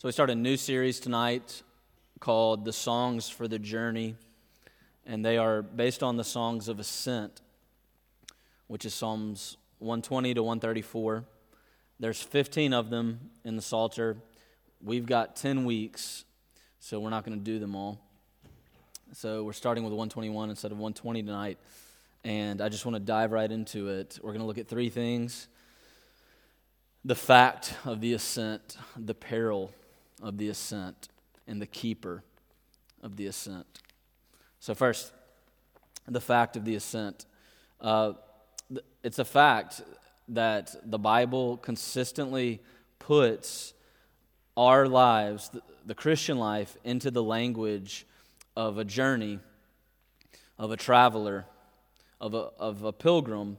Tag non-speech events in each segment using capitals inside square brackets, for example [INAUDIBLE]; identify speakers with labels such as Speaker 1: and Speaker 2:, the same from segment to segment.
Speaker 1: So, we start a new series tonight called The Songs for the Journey, and they are based on the songs of ascent, which is Psalms 120 to 134. There's 15 of them in the Psalter. We've got 10 weeks, so we're not going to do them all. So, we're starting with 121 instead of 120 tonight, and I just want to dive right into it. We're going to look at three things the fact of the ascent, the peril of the ascent and the keeper of the ascent. So, first, the fact of the ascent. Uh, it's a fact that the Bible consistently puts our lives, the, Christian life, into the language of a journey, of a traveler, of a, of a pilgrim.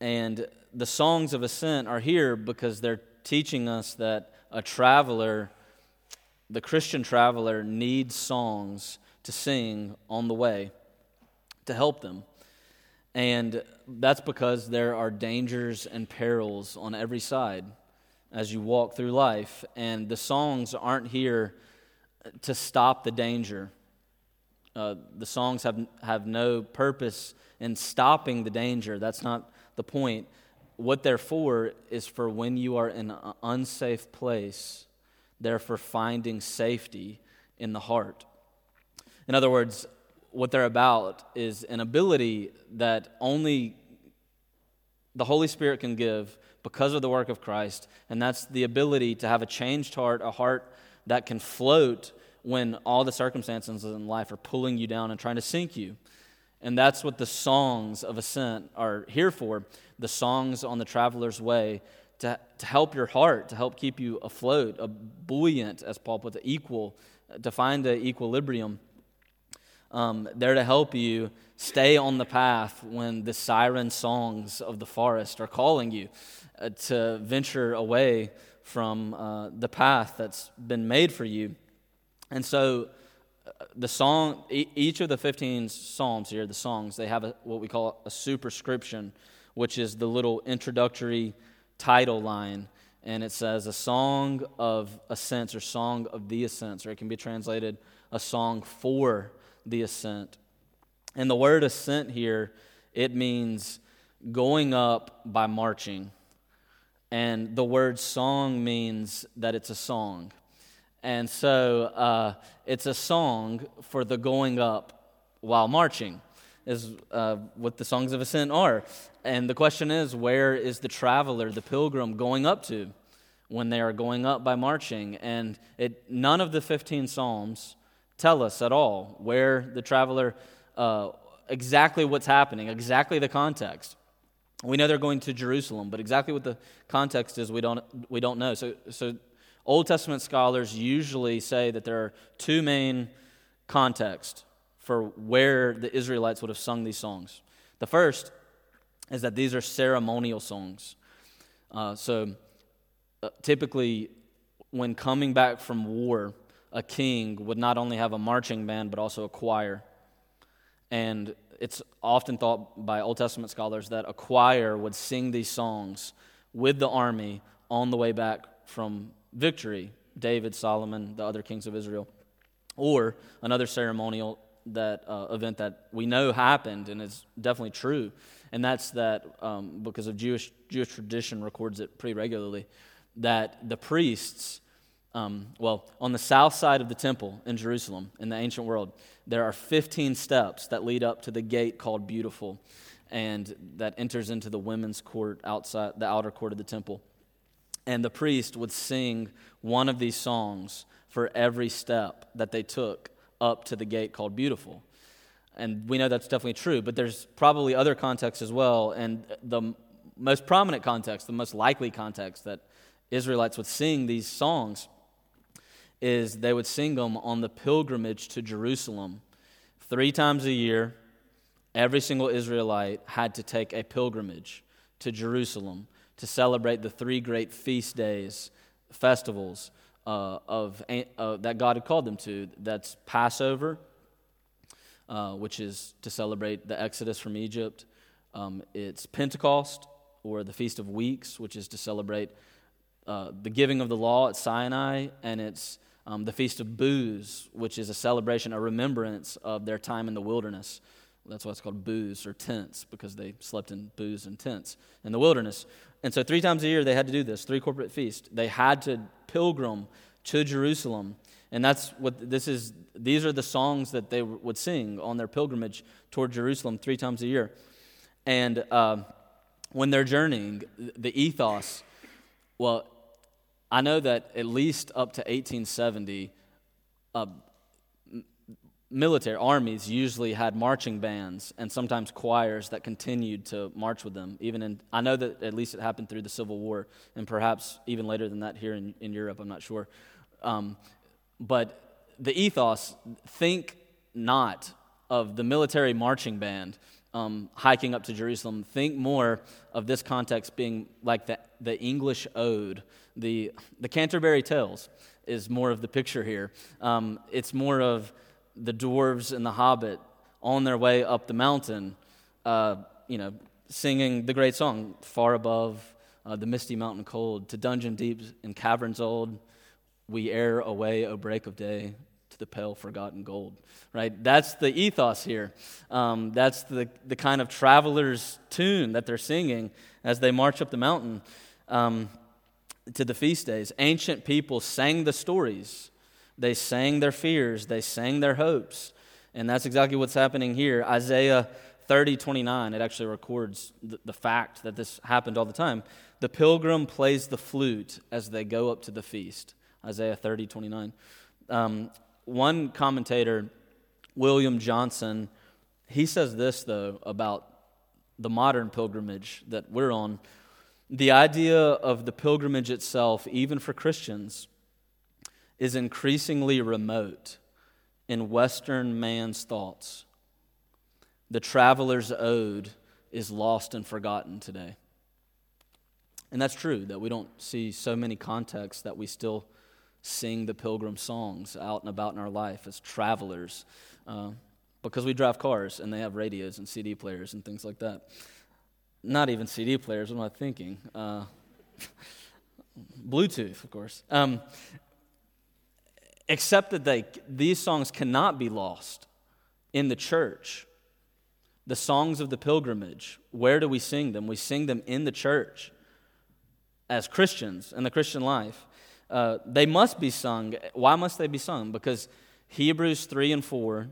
Speaker 1: And the songs of ascent are here because they're teaching us that a traveler the Christian traveler needs songs to sing on the way to help them. And that's because there are dangers and perils on every side as you walk through life. And the songs aren't here to stop the danger. Uh, the songs have, have no purpose in stopping the danger. That's not the point. What they're for is for when you are in an unsafe place therefore finding safety in the heart. In other words, what they're about is an ability that only the Holy Spirit can give because of the work of Christ, and that's the ability to have a changed heart, a heart that can float when all the circumstances in life are pulling you down and trying to sink you. And that's what the songs of ascent are here for. The songs on the traveler's way to, to help your heart, to help keep you afloat, a buoyant, as Paul puts it, equal, to find an equilibrium. Um, there to help you stay on the path when the siren songs of the forest are calling you uh, to venture away from uh, the path that's been made for you. And so, uh, the song, e- each of the 15 psalms here, the songs, they have a, what we call a superscription, which is the little introductory title line, and it says a song of ascents or song of the ascents, or it can be translated a song for the ascent. And the word ascent here, it means going up by marching. And the word song means that it's a song. And so uh, it's a song for the going up while marching is uh, what the songs of ascent are. And the question is, where is the traveler, the pilgrim, going up to when they are going up by marching? And it, none of the 15 psalms tell us at all where the traveler, uh, exactly what's happening, exactly the context. We know they're going to Jerusalem, but exactly what the context is, we don't, we don't know. So, so Old Testament scholars usually say that there are two main contexts for where the Israelites would have sung these songs. The first is that these are ceremonial songs. Uh, so uh, typically, when coming back from war, a king would not only have a marching band, but also a choir. And it's often thought by Old Testament scholars that a choir would sing these songs with the army on the way back from victory David, Solomon, the other kings of Israel. Or another ceremonial that uh, event that we know happened and is definitely true, and that's that um, because of Jewish Jewish tradition records it pretty regularly that the priests, um, well, on the south side of the temple in Jerusalem in the ancient world, there are 15 steps that lead up to the gate called Beautiful, and that enters into the women's court outside the outer court of the temple, and the priest would sing one of these songs for every step that they took up to the gate called Beautiful. And we know that's definitely true, but there's probably other contexts as well. And the most prominent context, the most likely context that Israelites would sing these songs is they would sing them on the pilgrimage to Jerusalem. Three times a year, every single Israelite had to take a pilgrimage to Jerusalem to celebrate the three great feast days, festivals uh, of, uh, that God had called them to. That's Passover, uh, which is to celebrate the Exodus from Egypt. Um, it's Pentecost, or the Feast of Weeks, which is to celebrate uh, the giving of the law at Sinai, and it's um, the Feast of Booths, which is a celebration, a remembrance of their time in the wilderness. That's why it's called booths or tents, because they slept in booths and tents in the wilderness. And so, three times a year, they had to do this three corporate feasts. They had to pilgrim to Jerusalem. And that's what this is. These are the songs that they would sing on their pilgrimage toward Jerusalem three times a year. And uh, when they're journeying, the ethos, well, I know that at least up to 1870, uh, military armies usually had marching bands and sometimes choirs that continued to march with them. Even in, I know that at least it happened through the Civil War, and perhaps even later than that here in, in Europe. I'm not sure. Um, but the ethos, think not of the military marching band um, hiking up to Jerusalem. Think more of this context being like the, the English ode. The, the Canterbury Tales is more of the picture here. Um, it's more of the dwarves and the hobbit on their way up the mountain, uh, you know, singing the great song, Far Above uh, the Misty Mountain Cold, to dungeon deep and caverns old, we err away, O break of day, to the pale forgotten gold. Right? That's the ethos here. Um, that's the, the kind of traveler's tune that they're singing as they march up the mountain um, to the feast days. Ancient people sang the stories, they sang their fears, they sang their hopes. And that's exactly what's happening here. Isaiah 30, 29, it actually records the, the fact that this happened all the time. The pilgrim plays the flute as they go up to the feast. Isaiah 30, 29. Um, one commentator, William Johnson, he says this, though, about the modern pilgrimage that we're on. The idea of the pilgrimage itself, even for Christians, is increasingly remote in Western man's thoughts. The traveler's ode is lost and forgotten today. And that's true, that we don't see so many contexts that we still sing the pilgrim songs out and about in our life as travelers uh, because we drive cars and they have radios and CD players and things like that. Not even CD players, what am I thinking? Uh, [LAUGHS] Bluetooth, of course. Um, except that they, these songs cannot be lost in the church. The songs of the pilgrimage, where do we sing them? We sing them in the church as Christians in the Christian life. Uh, they must be sung. Why must they be sung? Because Hebrews 3 and 4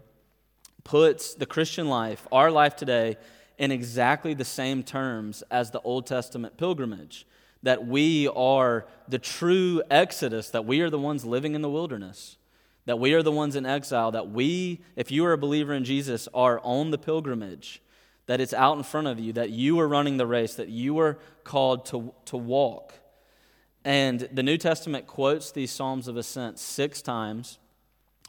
Speaker 1: puts the Christian life, our life today, in exactly the same terms as the Old Testament pilgrimage. That we are the true exodus, that we are the ones living in the wilderness, that we are the ones in exile, that we, if you are a believer in Jesus, are on the pilgrimage, that it's out in front of you, that you are running the race, that you are called to, to walk. And the New Testament quotes these Psalms of Ascent six times,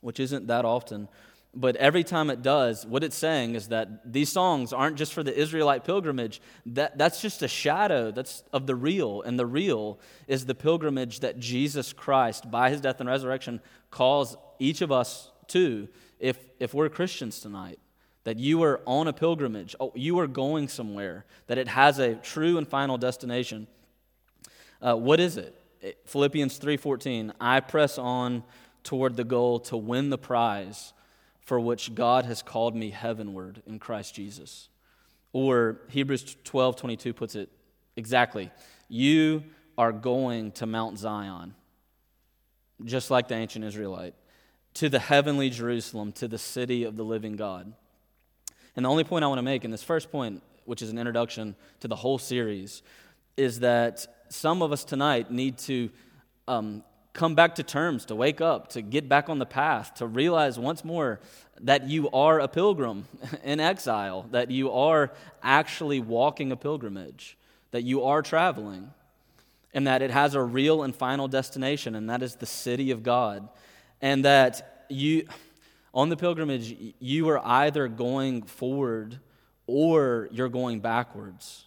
Speaker 1: which isn't that often. But every time it does, what it's saying is that these songs aren't just for the Israelite pilgrimage. That, that's just a shadow that's of the real. And the real is the pilgrimage that Jesus Christ, by his death and resurrection, calls each of us to if, if we're Christians tonight. That you are on a pilgrimage, oh, you are going somewhere, that it has a true and final destination. Uh, what is it? Philippians 3:14, I press on toward the goal to win the prize for which God has called me heavenward in Christ Jesus. Or Hebrews 12:22 puts it exactly. You are going to Mount Zion, just like the ancient Israelite, to the heavenly Jerusalem, to the city of the living God. And the only point I want to make in this first point, which is an introduction to the whole series, is that some of us tonight need to um, come back to terms, to wake up, to get back on the path, to realize once more that you are a pilgrim [LAUGHS] in exile, that you are actually walking a pilgrimage, that you are traveling, and that it has a real and final destination, and that is the city of God. And that you, on the pilgrimage, you are either going forward or you're going backwards.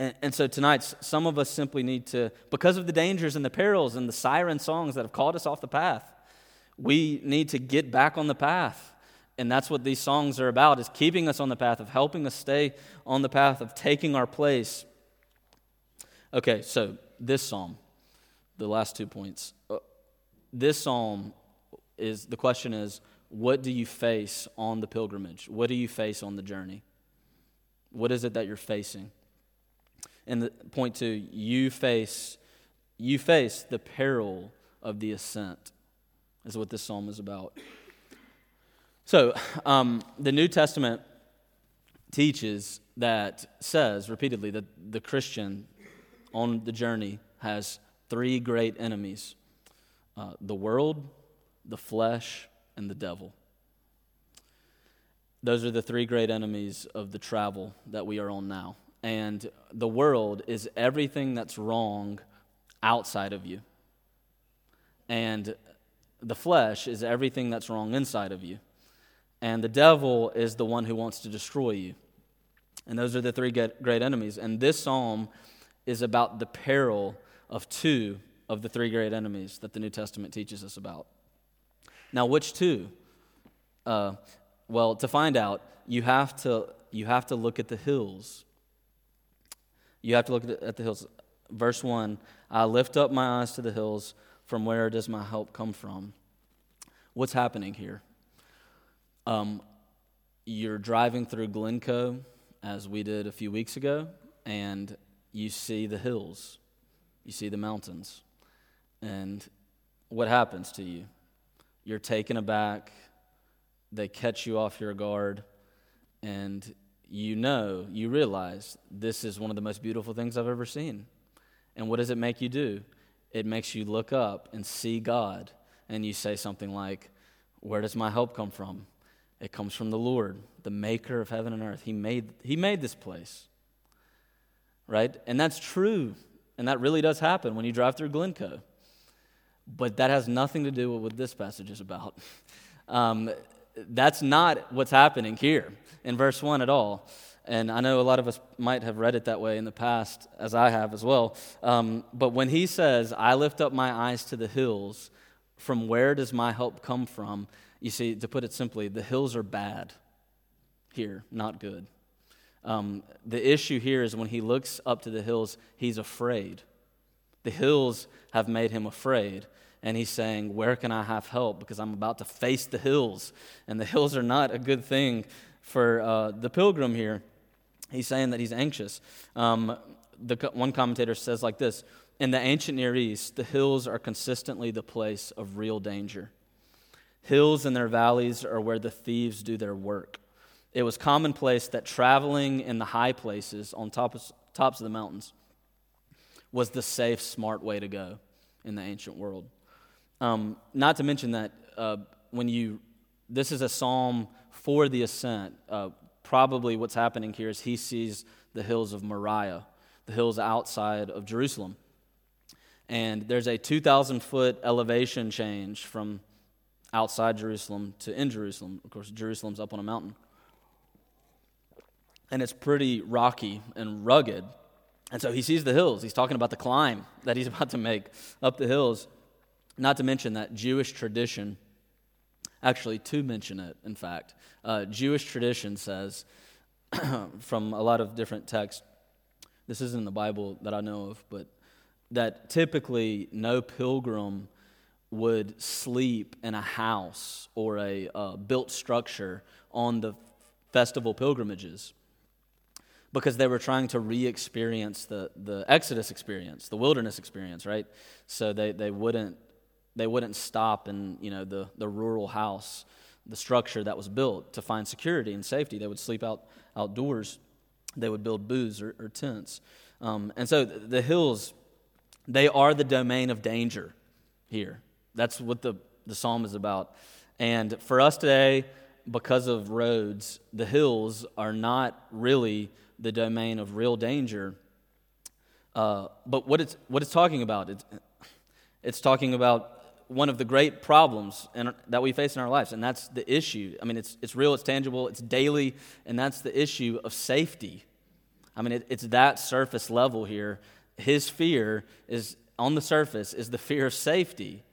Speaker 1: And, and, so tonight, some of us simply need to, because of the dangers and the perils and the siren songs that have called us off the path, we need to get back on the path. And that's what these songs are about, is keeping us on the path, of helping us stay on the path, of taking our place. Okay, so this psalm, the last two points, uh, this psalm is the question is what do you face on the pilgrimage? What do you face on the journey? What is it that you're facing? And the, point two, you face you face the peril of the ascent, is what this psalm is about. So, um, the New Testament teaches that, says repeatedly, that the Christian on the journey has three great enemies uh, the world, the flesh, and the devil. Those are the three great enemies of the travel that we are on now. And the world is everything that's wrong outside of you. And the flesh is everything that's wrong inside of you. And the devil is the one who wants to destroy you. And those are the three great enemies. And this psalm is about the peril of two of the three great enemies that the New Testament teaches us about. Now, which two? Uh, well, to find out, you have to, you have to look at the hills. You have to look at the hills. Verse 1 I lift up my eyes to the hills. From where does my help come from? What's happening here? Um, you're driving through Glencoe, as we did a few weeks ago, and you see the hills, you see the mountains. And what happens to you? You're taken aback, they catch you off your guard, and you know, you realize this is one of the most beautiful things I've ever seen. And what does it make you do? It makes you look up and see God, and you say something like, Where does my help come from? It comes from the Lord, the maker of heaven and earth. He made, he made this place. Right? And that's true. And that really does happen when you drive through Glencoe. But that has nothing to do with what this passage is about. [LAUGHS] Um, that's not what's happening here in verse 1 at all. And I know a lot of us might have read it that way in the past, as I have as well. Um, but when he says, I lift up my eyes to the hills, from where does my help come from? You see, to put it simply, the hills are bad here, not good. Um, the issue here is when he looks up to the hills, he's afraid. The hills have made him afraid and he's saying, Where can I have help? Because I'm about to face the hills, and the hills are not a good thing for uh, the pilgrim here. He's saying that he's anxious. Um, the, one commentator says like this In the ancient Near East, the hills are consistently the place of real danger. Hills and their valleys are where the thieves do their work. It was commonplace that traveling in the high places on top of, tops of the mountains was the safe, smart way to go in the ancient world. Um, not to mention that uh, when you, this is a psalm for the ascent. Uh, probably what's happening here is he sees the hills of Moriah, the hills outside of Jerusalem. And there's a 2,000 foot elevation change from outside Jerusalem to in Jerusalem. Of course, Jerusalem's up on a mountain. And it's pretty rocky and rugged. And so he sees the hills. He's talking about the climb that he's [LAUGHS] about to make up the hills. Not to mention that Jewish tradition, actually, to mention it, in fact, uh, Jewish tradition says [CLEARS THROAT] from a lot of different texts, this isn't in the Bible that I know of, but that typically no pilgrim would sleep in a house or a uh, built structure on the festival pilgrimages because they were trying to re experience the, the Exodus experience, the wilderness experience, right? So they, they wouldn't they wouldn't stop in you know the, the rural house the structure that was built to find security and safety. They would sleep out outdoors. They would build booths or, or tents. Um, and so the hills they are the domain of danger here. That's what the, the psalm is about. And for us today because of roads the hills are not really the domain of real danger. Uh, but what it's, what it's talking about it's, it's talking about one of the great problems in, that we face in our lives, and that's the issue. I mean, it's, it's real, it's tangible, it's daily, and that's the issue of safety. I mean, it, it's that surface level here. His fear is on the surface is the fear of safety.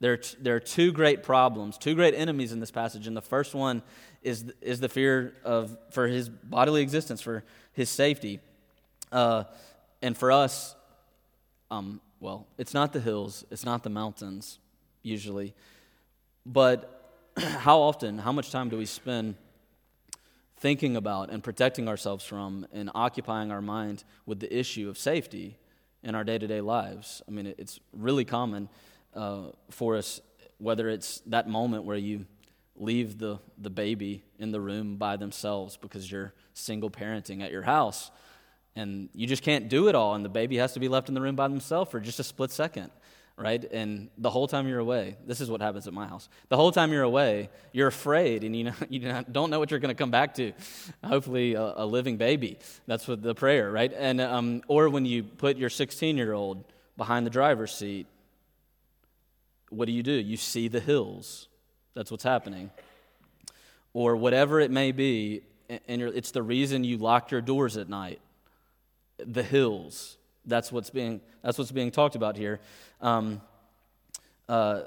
Speaker 1: There, there are two great problems, two great enemies in this passage, and the first one is, is the fear of for his bodily existence, for his safety. Uh, and for us, Um, well, it's not the hills, it's not the mountains, usually. But [CLEARS THROAT] how often, how much time do we spend thinking about and protecting ourselves from and occupying our mind with the issue of safety in our day to day lives? I mean, it's really common uh, for us, whether it's that moment where you leave the, the baby in the room by themselves because you're single parenting at your house and you just can't do it all and the baby has to be left in the room by themselves for just a split second right? And the whole time you're away this is what happens at my house. The whole time you're away you're afraid and you, know, [LAUGHS] you don't know what you're going to come back to. Hopefully a, a, living baby. That's what the prayer right? And um, or when you put your 16 year old behind the driver's seat what do you do? You see the hills. That's what's happening. Or whatever it may be and it's the reason you lock your doors at night. The hills. That's what's being, that's what's being talked about here. Um, uh,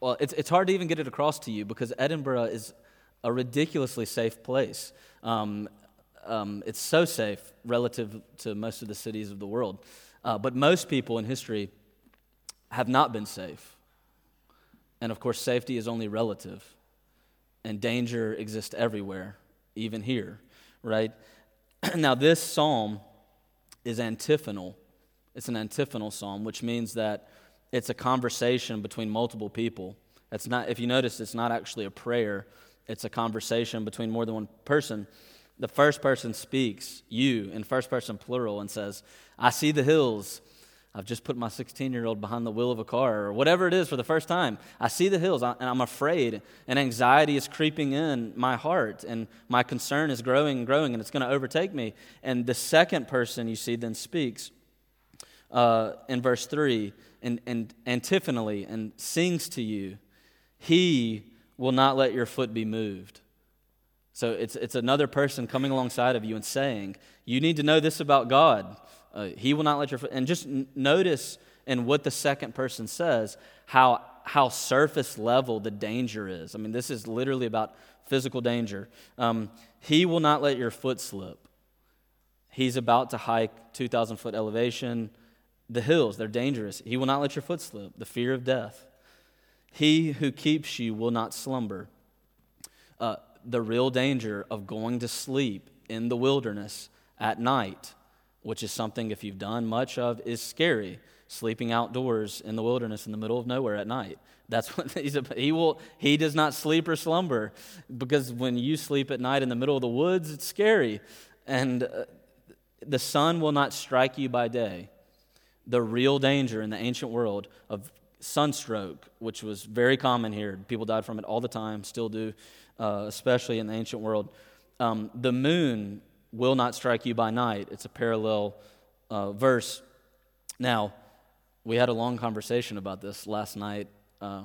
Speaker 1: well, it's, it's hard to even get it across to you because Edinburgh is a ridiculously safe place. Um, um, it's so safe relative to most of the cities of the world. Uh, but most people in history have not been safe. And of course, safety is only relative, and danger exists everywhere, even here, right? [CLEARS THROAT] now, this psalm is antiphonal. It's an antiphonal psalm, which means that it's a conversation between multiple people. It's not, if you notice, it's not actually a prayer, it's a conversation between more than one person. The first person speaks, you, in first person plural, and says, I see the hills I've just put my 16 year old behind the wheel of a car or whatever it is for the first time. I see the hills and I'm afraid, and anxiety is creeping in my heart, and my concern is growing and growing, and it's going to overtake me. And the second person you see then speaks uh, in verse 3 and, and antiphonally and sings to you, He will not let your foot be moved. So it's, it's another person coming alongside of you and saying, You need to know this about God. Uh, he will not let your foot. And just n- notice in what the second person says how, how surface level the danger is. I mean, this is literally about physical danger. Um, he will not let your foot slip. He's about to hike 2,000 foot elevation. The hills, they're dangerous. He will not let your foot slip. The fear of death. He who keeps you will not slumber. Uh, the real danger of going to sleep in the wilderness at night which is something, if you've done much of, is scary. Sleeping outdoors in the wilderness in the middle of nowhere at night. That's [LAUGHS] what he's a, he will. He does not sleep or slumber because when you sleep at night in the middle of the woods, it's scary, and uh, the sun will not strike you by day. The real danger in the ancient world of sunstroke, which was very common here, people died from it all the time, still do, uh, especially in the ancient world. Um, the moon will not strike you by night. It's a parallel uh, verse. Now, we had a long conversation about this last night. Uh,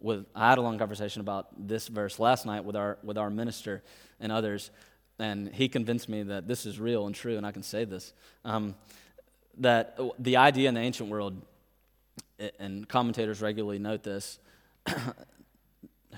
Speaker 1: with I had a long conversation about this verse last night with our with our minister and others, and he convinced me that this is real and true, and I can say this. Um, that the idea in the ancient world, and commentators regularly note this. [COUGHS]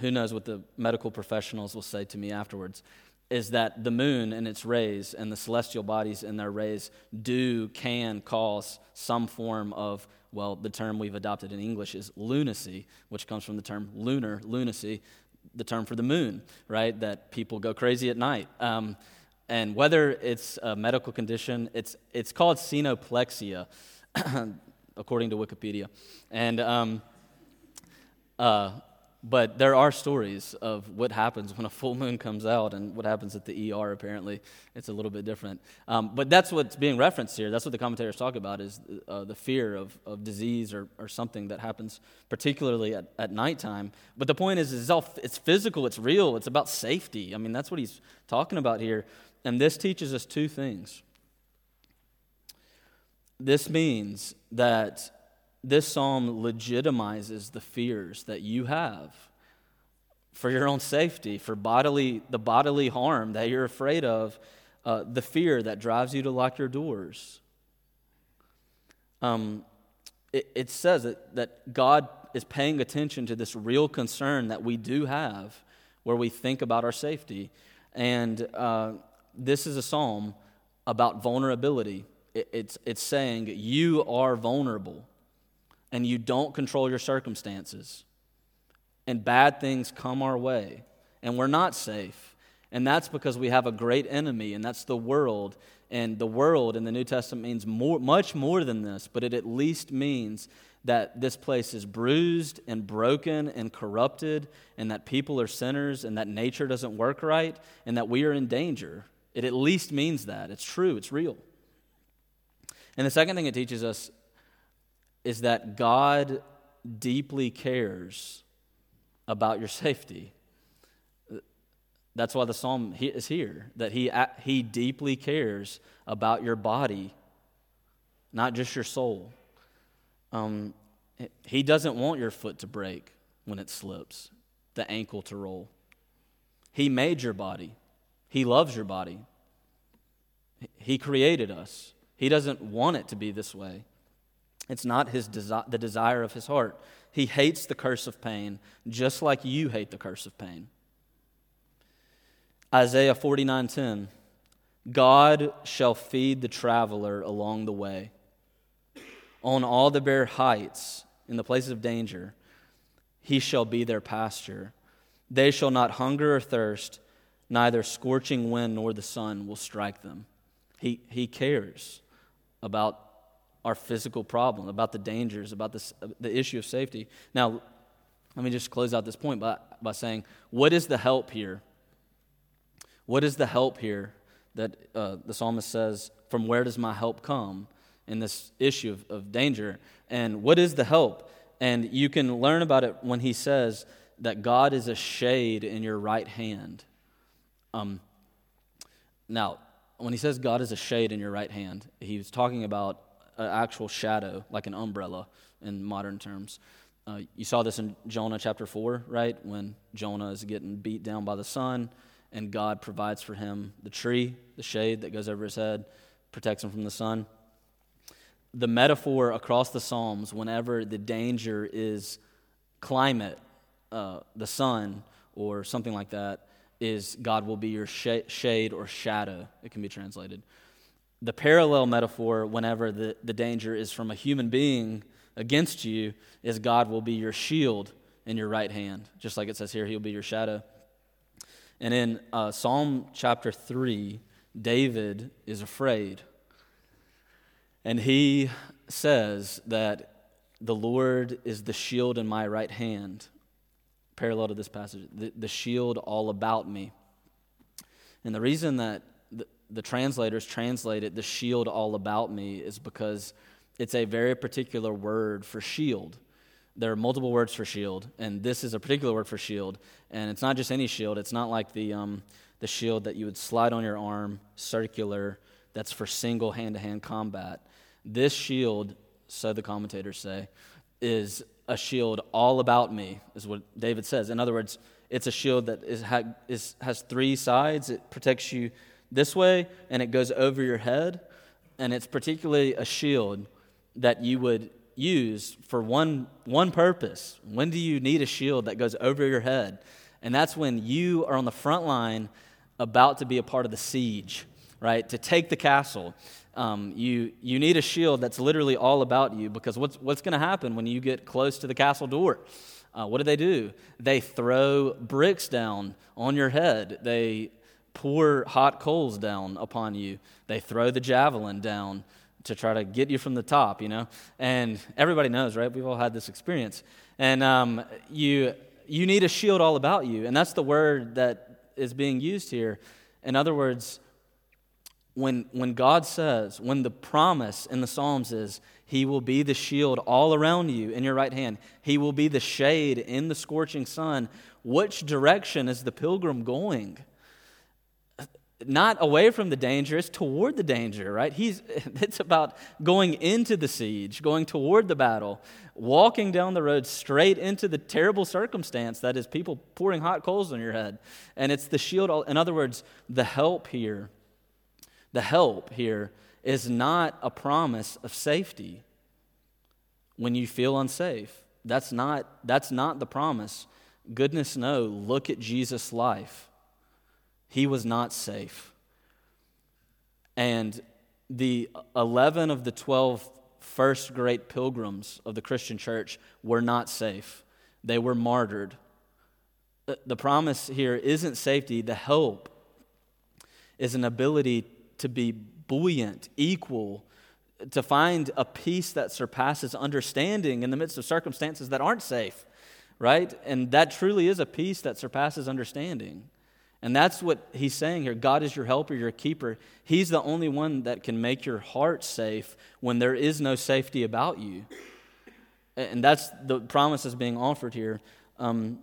Speaker 1: who knows what the medical professionals will say to me afterwards? Is that the moon and its rays and the celestial bodies and their rays do, can cause some form of, well, the term we've adopted in English is lunacy, which comes from the term lunar, lunacy, the term for the moon, right? That people go crazy at night. Um, and whether it's a medical condition, it's, it's called selenoplexia, [CLEARS THROAT] according to Wikipedia. And um, uh, but there are stories of what happens when a full moon comes out and what happens at the ER, apparently. It's a little bit different. Um, but that's what's being referenced here. That's what the commentators talk about is uh, the fear of, of disease or, or something that happens particularly at, at nighttime. But the point is, it's, all, it's physical, it's real, it's about safety. I mean, that's what he's talking about here. And this teaches us two things. This means that this psalm legitimizes the fears that you have for your own safety, for bodily, the bodily harm that you're afraid of, uh, the fear that drives you to lock your doors. Um, it, it says that, that God is paying attention to this real concern that we do have where we think about our safety. And uh, this is a psalm about vulnerability it's, it's saying you are vulnerable and you don't control your circumstances. And bad things come our way, and we're not safe. And that's because we have a great enemy, and that's the world. And the world in the New Testament means more, much more than this, but it at least means that this place is bruised and broken and corrupted, and that people are sinners, and that nature doesn't work right, and that we are in danger. It at least means that. It's true, it's real. And the second thing it teaches us is that God deeply cares about your safety. That's why the psalm is here, that he, he deeply cares about your body, not just your soul. Um, he doesn't want your foot to break when it slips, the ankle to roll. He made your body, He loves your body. He created us. He doesn't want it to be this way. It's not his desi- the desire of his heart. He hates the curse of pain, just like you hate the curse of pain. Isaiah 49:10 God shall feed the traveler along the way. On all the bare heights, in the places of danger, he shall be their pasture. They shall not hunger or thirst, neither scorching wind nor the sun will strike them. He, he cares about our physical problem, about the dangers, about this, the issue of safety. Now, let me just close out this point by, by saying, what is the help here? What is the help here that uh, the psalmist says, From where does my help come in this issue of, of danger? And what is the help? And you can learn about it when he says that God is a shade in your right hand. Um, now, when he says God is a shade in your right hand, he's talking about an actual shadow, like an umbrella in modern terms. Uh, you saw this in Jonah chapter 4, right? When Jonah is getting beat down by the sun and God provides for him the tree, the shade that goes over his head, protects him from the sun. The metaphor across the Psalms, whenever the danger is climate, uh, the sun, or something like that, is God will be your sh- shade or shadow, it can be translated. The parallel metaphor, whenever the, the danger is from a human being against you, is God will be your shield in your right hand. Just like it says here, He'll be your shadow. And in uh, Psalm chapter 3, David is afraid. And he says that the Lord is the shield in my right hand, parallel to this passage, the, the shield all about me. And the reason that the, translators translate it, the shield all about me, is because it's a very particular word for shield there are multiple words for shield, and this is a particular word for shield. And it's not just any shield, it's not like the, um, the shield that you would slide on your arm, circular, that's for single hand to hand combat. This shield, so the commentators say, is a shield all about me, is what David says. In other words, it's a shield that is, has three sides. It protects you this way, and it goes over your head. And it's particularly a shield that you would use for one, one purpose. When do you need a shield that goes over your head? And that's when you are on the front line about to be a part of the siege, right? To take the castle. Um, you, you need a shield that's literally all about you because what's, what's going to happen when you get close to the castle door? Uh, what do they do? They throw bricks down on your head. They pour hot coals down upon you. They throw the javelin down to try to get you from the top, you know? And everybody knows, right? We've all had this experience. And um, you, you need a shield all about you. And that's the word that is being used here. In other words, when, when God says, when the promise in the Psalms is, He will be the shield all around you in your right hand, He will be the shade in the scorching sun, which direction is the pilgrim going? Not away from the danger, it's toward the danger, right? He's, [LAUGHS] it's about going into the siege, going toward the battle, walking down the road straight into the terrible circumstance that is people pouring hot coals on your head. And it's the shield. In other words, the help here, the help here is not a promise of safety when you feel unsafe. That's not, that's not the promise. Goodness no, look at Jesus' life he was not safe. And the 11 of the 12 first great pilgrims of the Christian church were not safe, they were martyred. Uh, the promise here isn't safety, the hope is an ability to be buoyant, equal, to find a peace that surpasses understanding in the midst of circumstances that aren't safe, right? And that truly is a peace that surpasses understanding. And that's what he's saying here. God is your helper, your keeper. He's the only one that can make your heart safe when there is no safety about you. And that's the promise that's being offered here. Um,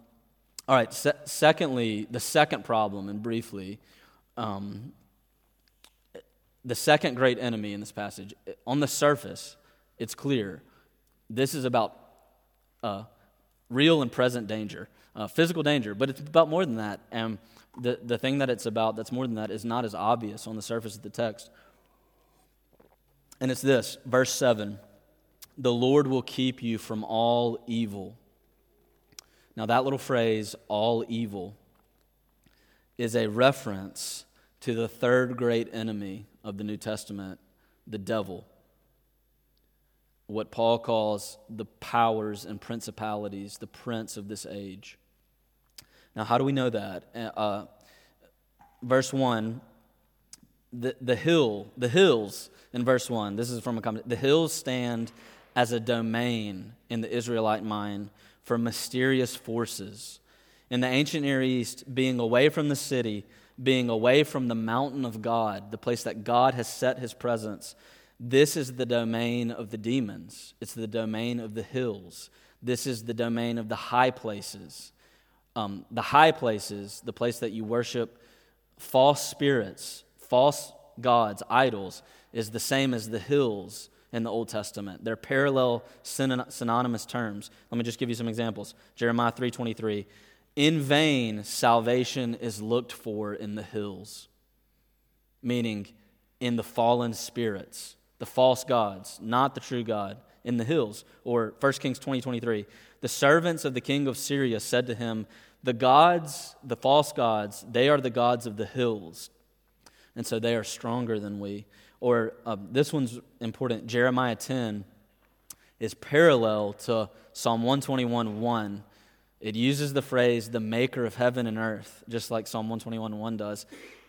Speaker 1: all right, se- secondly, the second problem, and briefly, um, the second great enemy in this passage, on the surface, it's clear. This is about uh, real and present danger, uh, physical danger, but it's about more than that. And the, the thing that it's about that's more than that is not as obvious on the surface of the text. And it's this verse 7 The Lord will keep you from all evil. Now, that little phrase, all evil, is a reference to the third great enemy of the New Testament, the devil. What Paul calls the powers and principalities, the prince of this age. Now, how do we know that? Uh, uh, verse 1, the, the hill, the hills in verse 1, this is from a comment, the hills stand as a domain in the Israelite mind for mysterious forces. In the ancient Near East, being away from the city, being away from the mountain of God, the place that God has set his presence, this is the domain of the demons. It's the domain of the hills. This is the domain of the high places um, the high places, the place that you worship false spirits, false gods, idols, is the same as the hills in the Old Testament. They're parallel synonymous terms. Let me just give you some examples. Jeremiah 3:23. In vain salvation is looked for in the hills, meaning in the fallen spirits, the false gods, not the true God, in the hills. Or 1 Kings 20, 23. The servants of the king of Syria said to him, the gods, the false gods, they are the gods of the hills. And so they are stronger than we. Or uh, this one's important Jeremiah 10 is parallel to Psalm 121 1. It uses the phrase, the maker of heaven and earth, just like Psalm 121 1 does,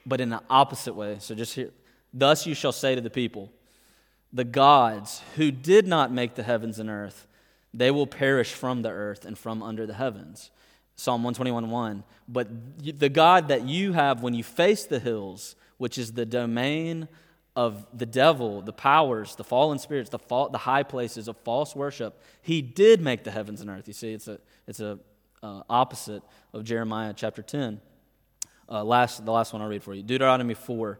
Speaker 1: but in the opposite way. So just here, thus you shall say to the people, the gods who did not make the heavens and earth, they will perish from the earth and from under the heavens. Psalm 121 1. But the God that you have when you face the hills, which is the domain of the devil, the powers, the fallen spirits, the, fall, the high places of false worship, he did make the heavens and earth. You see, it's a, it's a uh, opposite of Jeremiah chapter 10. Uh, last, the last one I'll read for you Deuteronomy 4.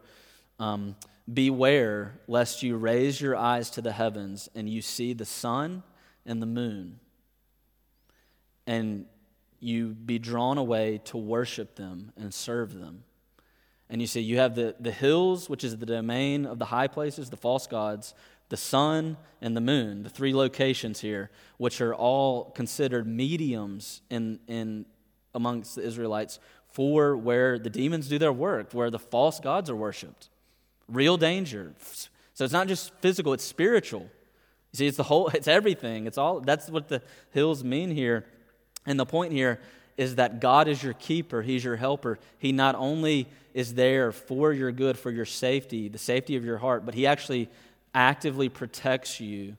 Speaker 1: Um, Beware lest you raise your eyes to the heavens and you see the sun and the moon, and you be drawn away to worship them and serve them. And you see, you have the, the hills, which is the domain of the high places, the false gods, the sun and the moon, the three locations here, which are all considered mediums in, in amongst the Israelites for where the demons do their work, where the false gods are worshiped. Real danger. So it's not just physical, it's spiritual. You see, it's the whole, it's everything. It's all, that's what the hills mean here. And the point here is that God is your keeper, He's your helper. He not only is there for your good, for your safety, the safety of your heart, but He actually actively protects you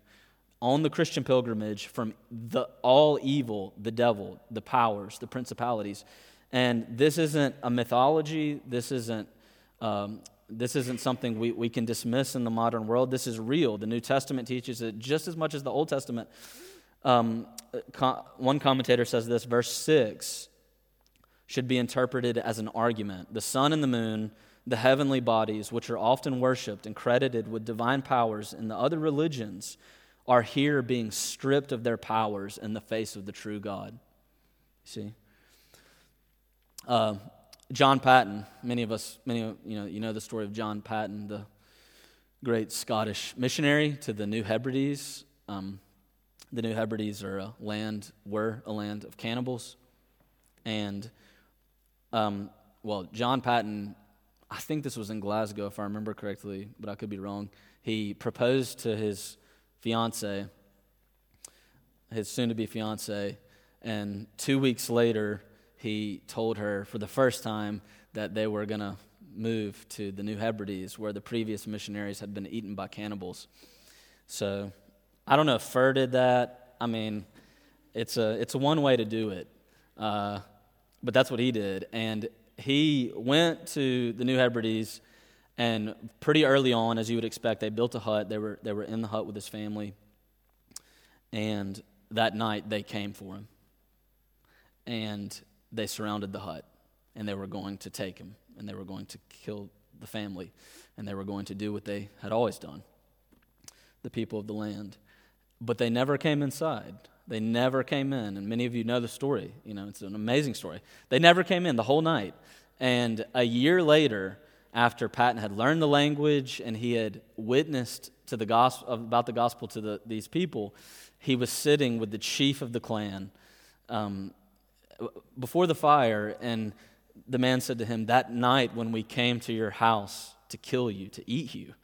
Speaker 1: on the Christian pilgrimage from the, all evil, the devil, the powers, the principalities. And this isn't a mythology. This isn't, um, this isn't something we, we can dismiss in the modern world. This is real. The New Testament teaches it just as much as the Old Testament. Um, one commentator says this verse 6 should be interpreted as an argument. The sun and the moon, the heavenly bodies, which are often worshiped and credited with divine powers in the other religions, are here being stripped of their powers in the face of the true God. See? Uh, John Paton, many of us, many you know, you know the story of John Paton, the great Scottish missionary to the New Hebrides. Um, the New Hebrides are a land, were a land of cannibals. And, um, well, John Paton, I think this was in Glasgow, if I remember correctly, but I could be wrong. He proposed to his fiance, his soon to be fiance, and two weeks later, he told her for the first time that they were going to move to the New Hebrides, where the previous missionaries had been eaten by cannibals. So I don't know if Fur did that. I mean, it's a, it's one way to do it. Uh, but that's what he did. And he went to the New Hebrides, and pretty early on, as you would expect, they built a hut. They were, they were in the hut with his family. And that night, they came for him. And they surrounded the hut, and they were going to take him, and they were going to kill the family, and they were going to do what they had always done the people of the land. But they never came inside. They never came in. And many of you know the story. You know, it's an amazing story. They never came in the whole night. And a year later, after Paton had learned the language and he had witnessed to the gospel, about the gospel to the, these people, he was sitting with the chief of the clan um, before the fire. And the man said to him, That night when we came to your house to kill you, to eat you,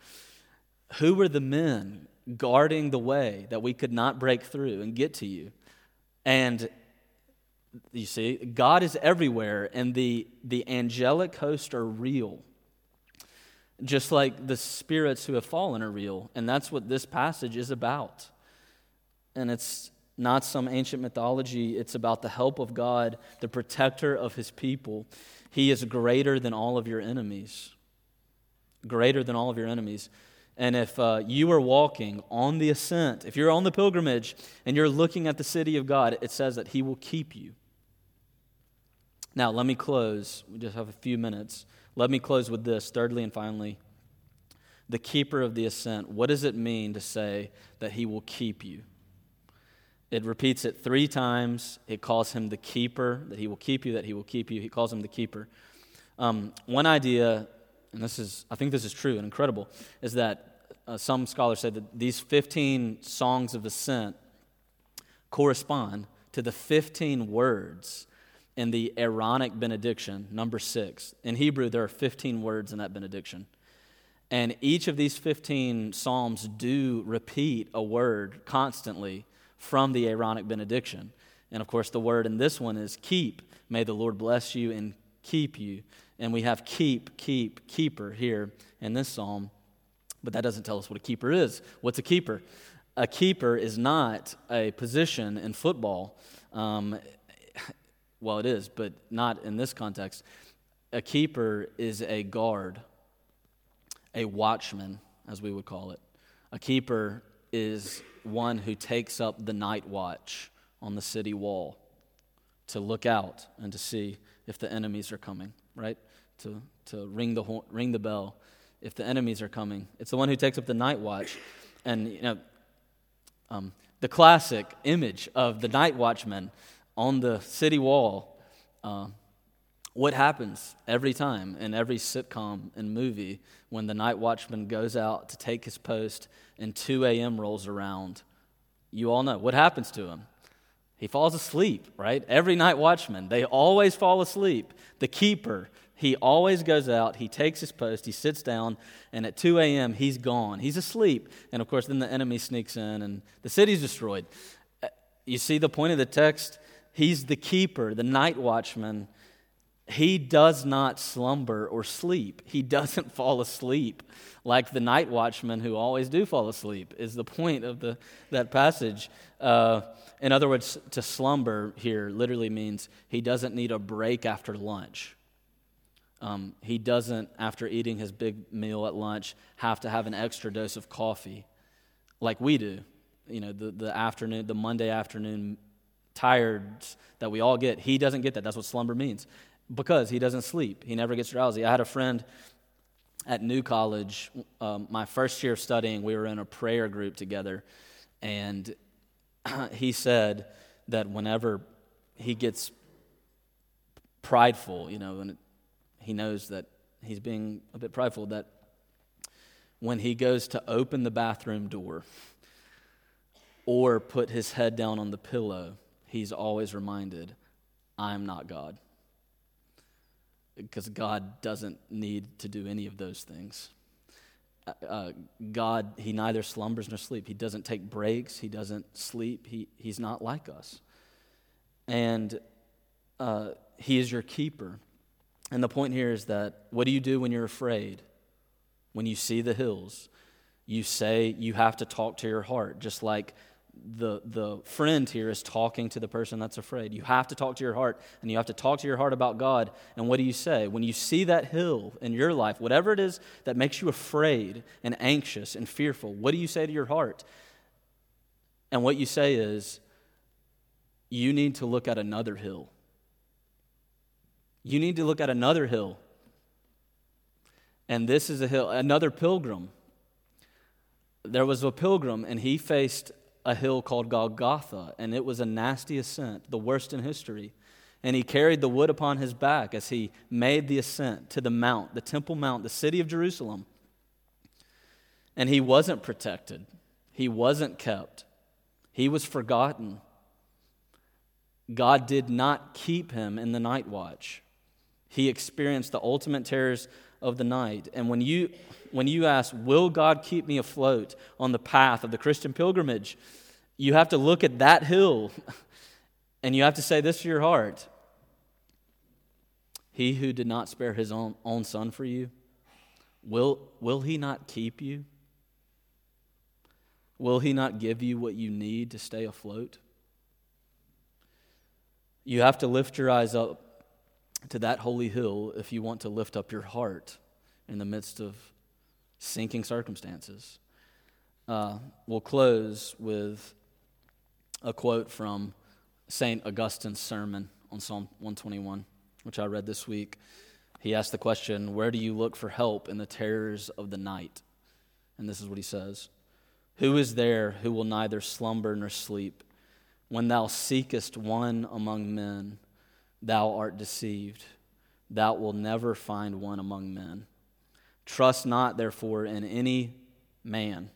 Speaker 1: who were the men guarding the way that we could not break through and get to you? And you see, God is everywhere, and the, the angelic host are real. Just like the spirits who have fallen are real. And that's what this passage is about. And it's not some ancient mythology, it's about the help of God, the protector of his people. He is greater than all of your enemies. Greater than all of your enemies. And if uh, you are walking on the ascent, if you're on the pilgrimage and you're looking at the city of God, it says that He will keep you. Now, let me close. We just have a few minutes. Let me close with this. Thirdly and finally, the keeper of the ascent. What does it mean to say that He will keep you? It repeats it three times. It calls Him the keeper, that He will keep you, that He will keep you. He calls Him the keeper. Um, one idea and this is, I think this is true and incredible, is that uh, some scholars say that these 15 songs of ascent correspond to the 15 words in the Aaronic benediction, number six. In Hebrew, there are 15 words in that benediction. And each of these 15 psalms do repeat a word constantly from the Aaronic benediction. And of course, the word in this one is keep. May the Lord bless you and keep you. And we have keep, keep, keeper here in this psalm, but that doesn't tell us what a keeper is. What's a keeper? A keeper is not a position in football. Um, well, it is, but not in this context. A keeper is a guard, a watchman, as we would call it. A keeper is one who takes up the night watch on the city wall to look out and to see if the enemies are coming, right? To, to ring, the, horn, ring the bell if the enemies are coming. It's the one who takes up the night watch. And, you know, um, the classic image of the night watchman on the city wall. Uh, what happens every time in every sitcom and movie when the night watchman goes out to take his post and 2 a.m. rolls around? You all know what happens to him. He falls asleep, right? Every night watchman, they always fall asleep. The keeper, he always goes out, he takes his post, he sits down, and at 2 a.m., he's gone. He's asleep. And of course, then the enemy sneaks in and the city's destroyed. Uh, you see the point of the text? He's the keeper, the night watchman. He does not slumber or sleep. He doesn't [LAUGHS] fall asleep like the night watchmen who always do fall asleep, is the point of the, that passage. Uh, in other words, to slumber here literally means he doesn't need a break after lunch. Um, he doesn't, after eating his big meal at lunch, have to have an extra dose of coffee like we do. You know, the, the afternoon, the Monday afternoon tired that we all get. He doesn't get that. That's what slumber means because he doesn't sleep. He never gets drowsy. I had a friend at New College, um, my first year of studying, we were in a prayer group together, and [CLEARS THROAT] he said that whenever he gets prideful, you know, and he knows that he's being a bit prideful, that when he goes to open the bathroom door or put his head down on the pillow, he's always reminded, I'm not God. Because God doesn't need to do any of those things. uh, God, He neither slumbers nor sleep. He doesn't take breaks. He doesn't sleep. He, he's not like us. And uh, He is your keeper. And the point here is that what do you do when you're afraid? When you see the hills, you say you have to talk to your heart, just like the, the friend here is talking to the person that's afraid. You have to talk to your heart, and you have to talk to your heart about God. And what do you say? When you see that hill in your life, whatever it is that makes you afraid and anxious and fearful, what do you say to your heart? And what you say is, you need to look at another hill. You need to look at another hill. And this is a hill, another pilgrim. There was a pilgrim, and he faced a hill called Golgotha, and it was a nasty ascent, the worst in history. And he carried the wood upon his back as he made the ascent to the mount, the Temple Mount, the city of Jerusalem. And he wasn't protected, he wasn't kept, he was forgotten. God did not keep him in the night watch. He experienced the ultimate terrors of the night. And when you, when you ask, Will God keep me afloat on the path of the Christian pilgrimage? You have to look at that hill [LAUGHS] and you have to say this to your heart He who did not spare his own, own son for you, will, will he not keep you? Will he not give you what you need to stay afloat? You have to lift your eyes up to that holy hill if you want to lift up your heart in the midst of sinking circumstances. Uh, we'll close with a quote from St. Augustine's sermon on Psalm 121, which I read this week. He asked the question, Where do you look for help in the terrors of the night? And this is what he says Who is there who will neither slumber nor sleep? When thou seekest one among men, thou art deceived. Thou wilt never find one among men. Trust not, therefore, in any man.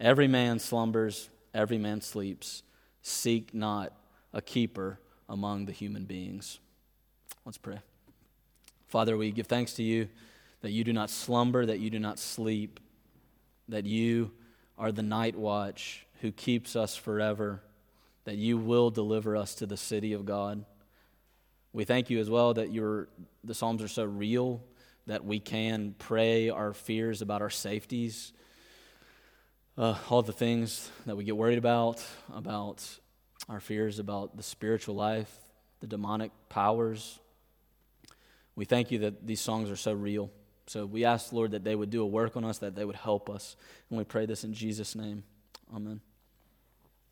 Speaker 1: Every man slumbers, every man sleeps. Seek not a keeper among the human beings. Let's pray. Father, we give thanks to you that you do not slumber, that you do not sleep, that you are the night watch who keeps us forever, that you will deliver us to the city of God. We thank you as well that your, the Psalms are so real that we can pray our fears about our safeties, uh, all the things that we get worried about, about our fears about the spiritual life, the demonic powers. We thank you that these songs are so real. So we ask, Lord, that they would do a work on us, that they would help us. And we pray this in Jesus' name. Amen.